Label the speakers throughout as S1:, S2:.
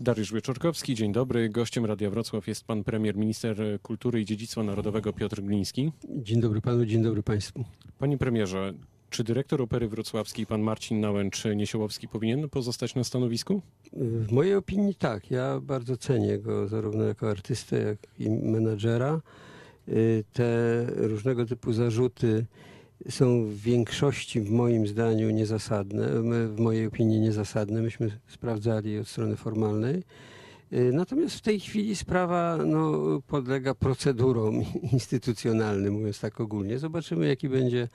S1: Dariusz Wieczorkowski, dzień dobry. Gościem Radia Wrocław jest pan premier, minister kultury i dziedzictwa narodowego Piotr Gliński.
S2: Dzień dobry panu, dzień dobry państwu.
S1: Panie premierze, czy dyrektor Opery Wrocławskiej, pan Marcin Nałęcz-Niesiołowski powinien pozostać na stanowisku?
S2: W mojej opinii tak. Ja bardzo cenię go zarówno jako artystę, jak i menadżera. Y, Te różnego typu zarzuty są w większości, w moim zdaniu, niezasadne. W mojej opinii niezasadne. Myśmy sprawdzali od strony formalnej. Y, Natomiast w tej chwili sprawa no, podlega procedurom instytucjonalnym, mówiąc tak ogólnie. Zobaczymy, jaki będzie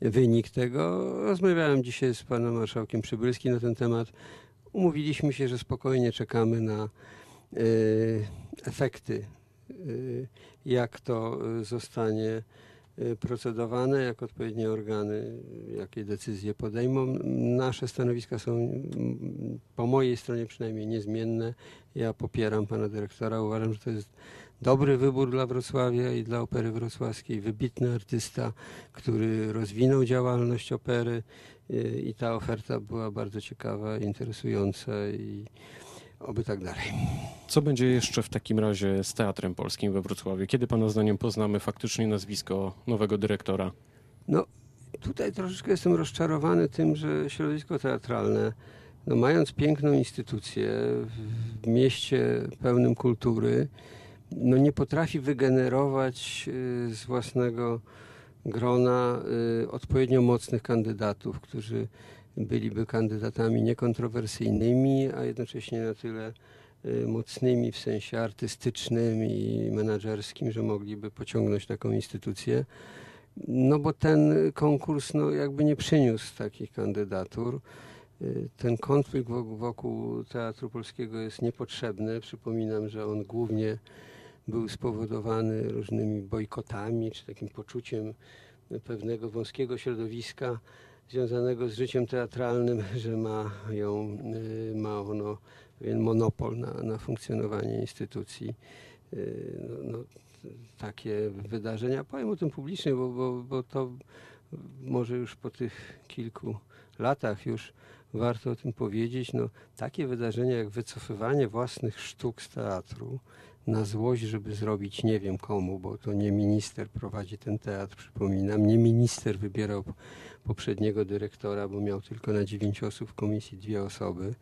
S2: wynik tego. Rozmawiałem dzisiaj z panem marszałkiem Przybylskim na ten temat. Umówiliśmy się, że spokojnie czekamy na y, efekty, y, jak to zostanie procedowane, jak odpowiednie organy, y, jakie decyzje podejmą. Nasze stanowiska są po mojej stronie przynajmniej niezmienne. Ja popieram pana dyrektora. Uważam, że to jest dobry wybór dla Wrocławia i dla Opery Wrocławskiej. Wybitny artysta, który rozwinął działalność opery y, i ta oferta była bardzo ciekawa, interesująca i oby tak dalej.
S1: Co będzie jeszcze w takim razie z Teatrem Polskim we Wrocławiu? Kiedy pana zdaniem poznamy faktycznie nazwisko nowego dyrektora?
S2: No, tutaj troszeczkę jestem rozczarowany tym, że środowisko teatralne, no, mając piękną instytucję w mieście pełnym kultury, no, nie potrafi wygenerować y, z własnego grona y, odpowiednio mocnych kandydatów, którzy byliby kandydatami niekontrowersyjnymi, a jednocześnie na tyle y, mocnymi w sensie artystycznym i menedżerskim, że mogliby pociągnąć taką instytucję. No bo ten konkurs no, jakby nie przyniósł takich kandydatur. Y, Ten konflikt wokół, wokół Teatru Polskiego jest niepotrzebny. Przypominam, że on głównie był spowodowany różnymi bojkotami, czy takim poczuciem pewnego wąskiego środowiska związanego z życiem teatralnym, że ma, ją, y, ma ono pewien monopol na, na funkcjonowanie instytucji. Y, No, no, takie wydarzenia. Powiem o tym publicznie, bo, bo, bo to może już po tych kilku latach już warto o tym powiedzieć. No, takie wydarzenia jak wycofywanie własnych sztuk z teatru na złość, żeby zrobić nie wiem komu, bo to nie minister prowadzi ten teatr, przypominam. Nie minister wybierał poprzedniego dyrektora, bo miał tylko na dziewięć osób w komisji dwie osoby.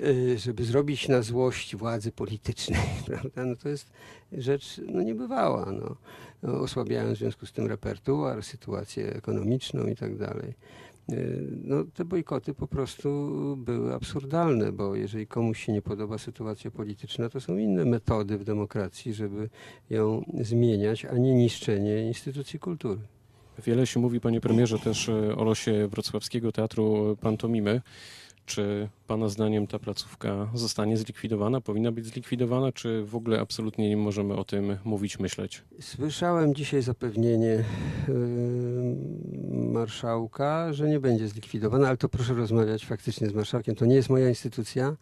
S2: Y, Żeby zrobić na złość władzy politycznej, prawda? No to jest rzecz no, niebywała. No. No, w związku z tym repertuar, sytuację ekonomiczną i tak dalej. Y, No, te bojkoty po prostu były absurdalne, bo jeżeli komuś się nie podoba sytuacja polityczna, to są inne metody w demokracji, żeby ją zmieniać, a nie niszczenie instytucji kultury.
S1: Wiele się mówi, panie premierze, też e, o losie Wrocławskiego Teatru Pantomimy. Czy pana zdaniem ta placówka zostanie zlikwidowana, powinna być zlikwidowana, czy w ogóle absolutnie nie możemy o tym mówić, myśleć?
S2: Słyszałem dzisiaj zapewnienie marszałka, że nie będzie zlikwidowana, ale to proszę rozmawiać faktycznie z marszałkiem. To nie jest moja instytucja.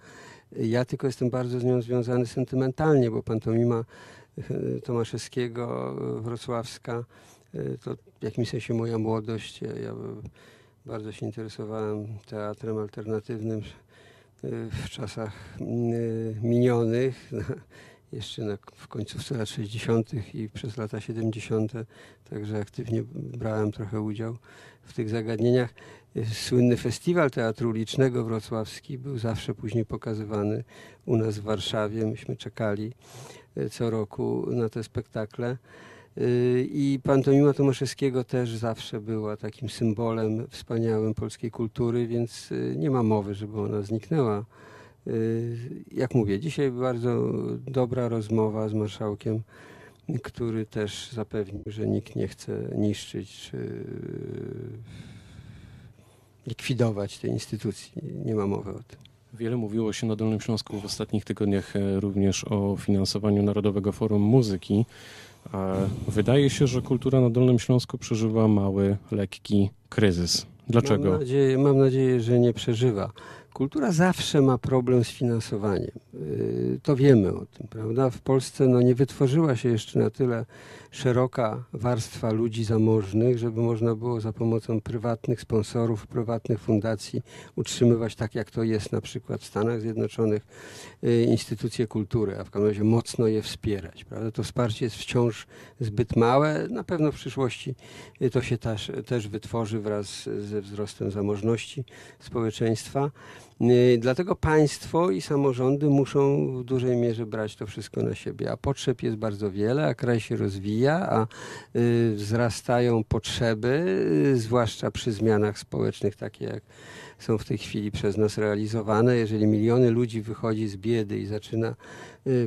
S2: Ja tylko jestem bardzo z nią związany sentymentalnie, bo pantomima yy, Tomaszewskiego, yy, wrocławska, yy, to w jakimś sensie moja młodość. Ja, bardzo się interesowałem teatrem alternatywnym w czasach minionych. jeszcze na, w końcówce lat 60. i przez lata 70., także aktywnie brałem trochę udział w tych zagadnieniach. Słynny festiwal teatru ulicznego wrocławski był zawsze później pokazywany u nas w Warszawie. Myśmy czekali y, co roku na te spektakle. Y, I pantomima Tomaszewskiego też zawsze była takim symbolem wspaniałym polskiej kultury, więc y, nie ma mowy, żeby ona zniknęła. Y, Jak mówię, dzisiaj bardzo dobra rozmowa z marszałkiem, który też zapewnił, że nikt nie chce niszczyć czy likwidować tej instytucji. Nie ma mowy o tym.
S1: Wiele mówiło się na Dolnym Śląsku w ostatnich tygodniach e, również o finansowaniu Narodowego Forum Muzyki. Wydaje się, że kultura na Dolnym Śląsku przeżywa mały, lekki kryzys. Dlaczego?
S2: Mam nadzieję, mam nadzieję, że nie przeżywa. Kultura zawsze ma problem z finansowaniem. Y, to wiemy o tym, prawda? W Polsce no, nie wytworzyła się jeszcze na tyle szeroka warstwa ludzi zamożnych, żeby można było za pomocą prywatnych sponsorów, prywatnych fundacji utrzymywać tak, jak to jest na przykład w Stanach Zjednoczonych, y, instytucje kultury, a w każdym razie mocno je wspierać. Prawda? To wsparcie jest wciąż zbyt małe. Na pewno w przyszłości y, to się też, też wytworzy wraz ze wzrostem zamożności społeczeństwa. Y, dlatego państwo i samorządy muszą w dużej mierze brać to wszystko na siebie, a potrzeb jest bardzo wiele, a kraj się rozwija, a y, wzrastają potrzeby, y, zwłaszcza przy zmianach społecznych, takie jak są w tej chwili przez nas realizowane. Jeżeli miliony ludzi wychodzi z biedy i zaczyna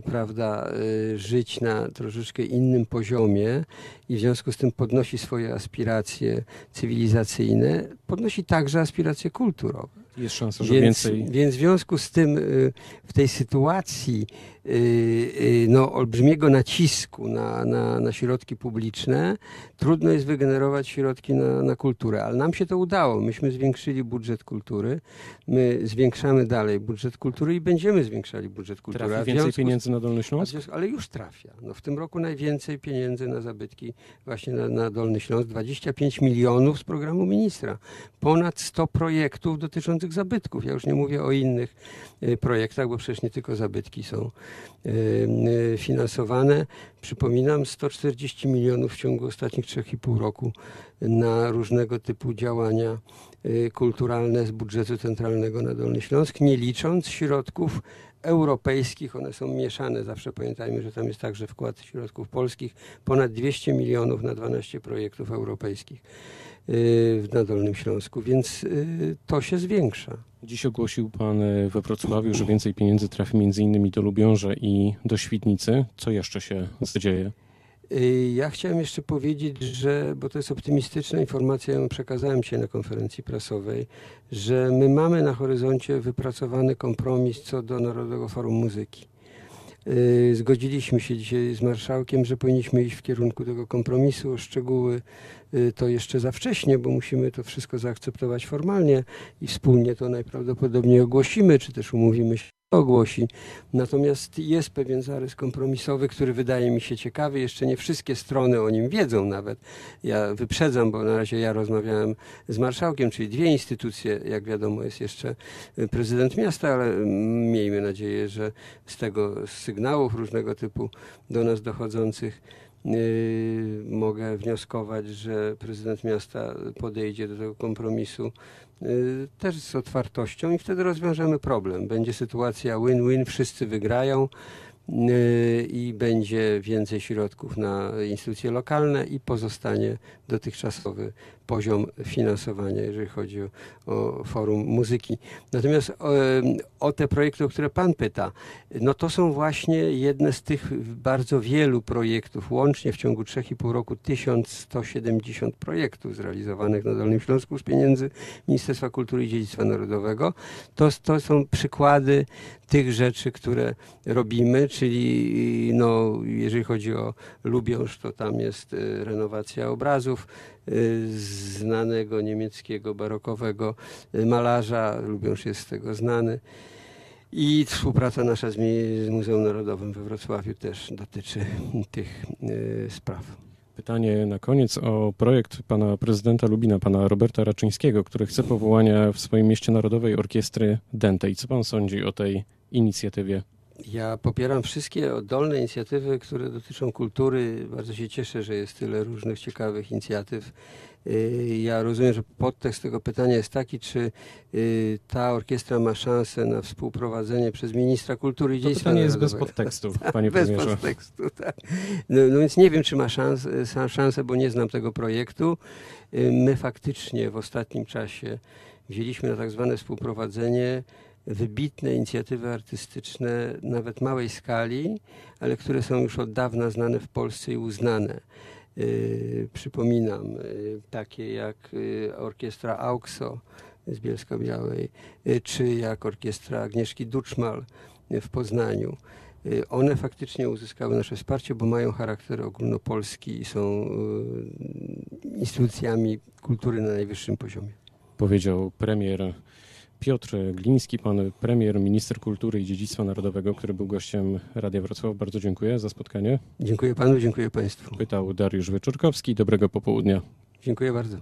S2: prawda, żyć na troszeczkę innym poziomie i w związku z tym podnosi swoje aspiracje cywilizacyjne, podnosi także aspiracje kulturowe.
S1: Jest szansa, że
S2: więc,
S1: więcej.
S2: Więc w związku z tym y, w tej sytuacji y, y, no, olbrzymiego nacisku na, na, na środki publiczne trudno jest wygenerować środki na, na kulturę, ale nam się to udało. Myśmy zwiększyli budżet kultury, my zwiększamy dalej budżet kultury i będziemy zwiększali budżet kultury.
S1: Trafi więcej pieniędzy na Dolny Śląsk?
S2: Ale już trafia. No, w tym roku najwięcej pieniędzy na zabytki właśnie na, na Dolny Śląsk, 25 milionów z programu ministra. Ponad 100 projektów dotyczących zabytków. Ja już nie mówię o innych y, projektach, bo przecież nie tylko zabytki są y, y, finansowane. Przypominam, 140 milionów w ciągu ostatnich 3,5 roku na różnego typu działania kulturalne z budżetu centralnego na Dolny Śląsk, nie licząc środków europejskich, one są mieszane, zawsze pamiętajmy, że tam jest także wkład środków polskich, ponad 200 milionów na 12 projektów europejskich na Dolnym Śląsku, więc y, to się zwiększa.
S1: Dziś ogłosił Pan y, we Wrocławiu, że więcej pieniędzy trafi między innymi do Lubiąża i do Świdnicy. Co jeszcze się zadzieje?
S2: Y, ja chciałem jeszcze powiedzieć, że, bo to jest optymistyczna informacja, ją przekazałem dzisiaj na konferencji prasowej, że my mamy na horyzoncie wypracowany kompromis co do Narodowego Forum Muzyki. Y, zgodziliśmy się dzisiaj z marszałkiem, że powinniśmy iść w kierunku tego kompromisu. Szczegóły y, to jeszcze za wcześnie, bo musimy to wszystko zaakceptować formalnie i wspólnie to najprawdopodobniej ogłosimy, czy też umówimy się ogłosi. Natomiast jest pewien zarys kompromisowy, który wydaje mi się ciekawy. Jeszcze nie wszystkie strony o nim wiedzą nawet. Ja wyprzedzam, bo na razie ja rozmawiałem z marszałkiem, czyli dwie instytucje, jak wiadomo jest jeszcze prezydent miasta, ale miejmy nadzieję, że z tego z sygnałów różnego typu do nas dochodzących mogę wnioskować, że prezydent miasta podejdzie do tego kompromisu Y, też z otwartością i wtedy rozwiążemy problem. Będzie sytuacja win-win, wszyscy wygrają y, i będzie więcej środków na instytucje lokalne i pozostanie dotychczasowy poziom finansowania, jeżeli chodzi o, o forum muzyki. Natomiast o, o, te projekty, o które Pan pyta, no to są właśnie jedne z tych bardzo wielu projektów, łącznie w ciągu 3,5 roku 1170 projektów zrealizowanych na Dolnym Śląsku z pieniędzy Ministerstwa Kultury i Dziedzictwa Narodowego. To, to są przykłady tych rzeczy, które robimy, czyli no, jeżeli chodzi o Lubiąż, to tam jest y, renowacja obrazów, Y, znanego niemieckiego barokowego y, malarza. Lubiąż jest z tego znany. I współpraca nasza z Muzeum Narodowym we Wrocławiu też dotyczy tych spraw.
S1: Pytanie na koniec o projekt pana prezydenta Lubina, pana Roberta Raczyńskiego, który chce powołania w swoim mieście narodowej orkiestry Dentej. Co pan sądzi o tej inicjatywie?
S2: Ja popieram wszystkie oddolne inicjatywy, które dotyczą kultury. Bardzo się cieszę, że jest tyle różnych ciekawych inicjatyw. Y, ja rozumiem, że podtekst tego pytania jest taki, czy y, ta orkiestra ma szansę na współprowadzenie przez ministra kultury i dziedzictwa
S1: pytanie jest bez podtekstu, panie
S2: Bez
S1: premierze.
S2: podtekstu, tak. No, no, więc nie wiem, czy ma szansę, szansę, bo nie znam tego projektu. Y, my faktycznie w ostatnim czasie wzięliśmy na tak zwane współprowadzenie wybitne inicjatywy artystyczne, nawet małej skali, ale które są już od dawna znane w Polsce i uznane. Yy, przypominam, yy, takie jak yy, orkiestra AUXO z Bielska Białej, yy, czy jak orkiestra Agnieszki Duczmal w Poznaniu. One faktycznie uzyskały nasze wsparcie, bo mają charakter ogólnopolski i są instytucjami kultury na najwyższym poziomie.
S1: Powiedział premier Piotr Gliński, pan premier, minister kultury i dziedzictwa narodowego, który był gościem Radia Wrocław. Bardzo dziękuję za spotkanie.
S2: Dziękuję panu, dziękuję państwu.
S1: Pytał Dariusz Wyczorkowski. Dobrego popołudnia.
S2: Dziękuję bardzo.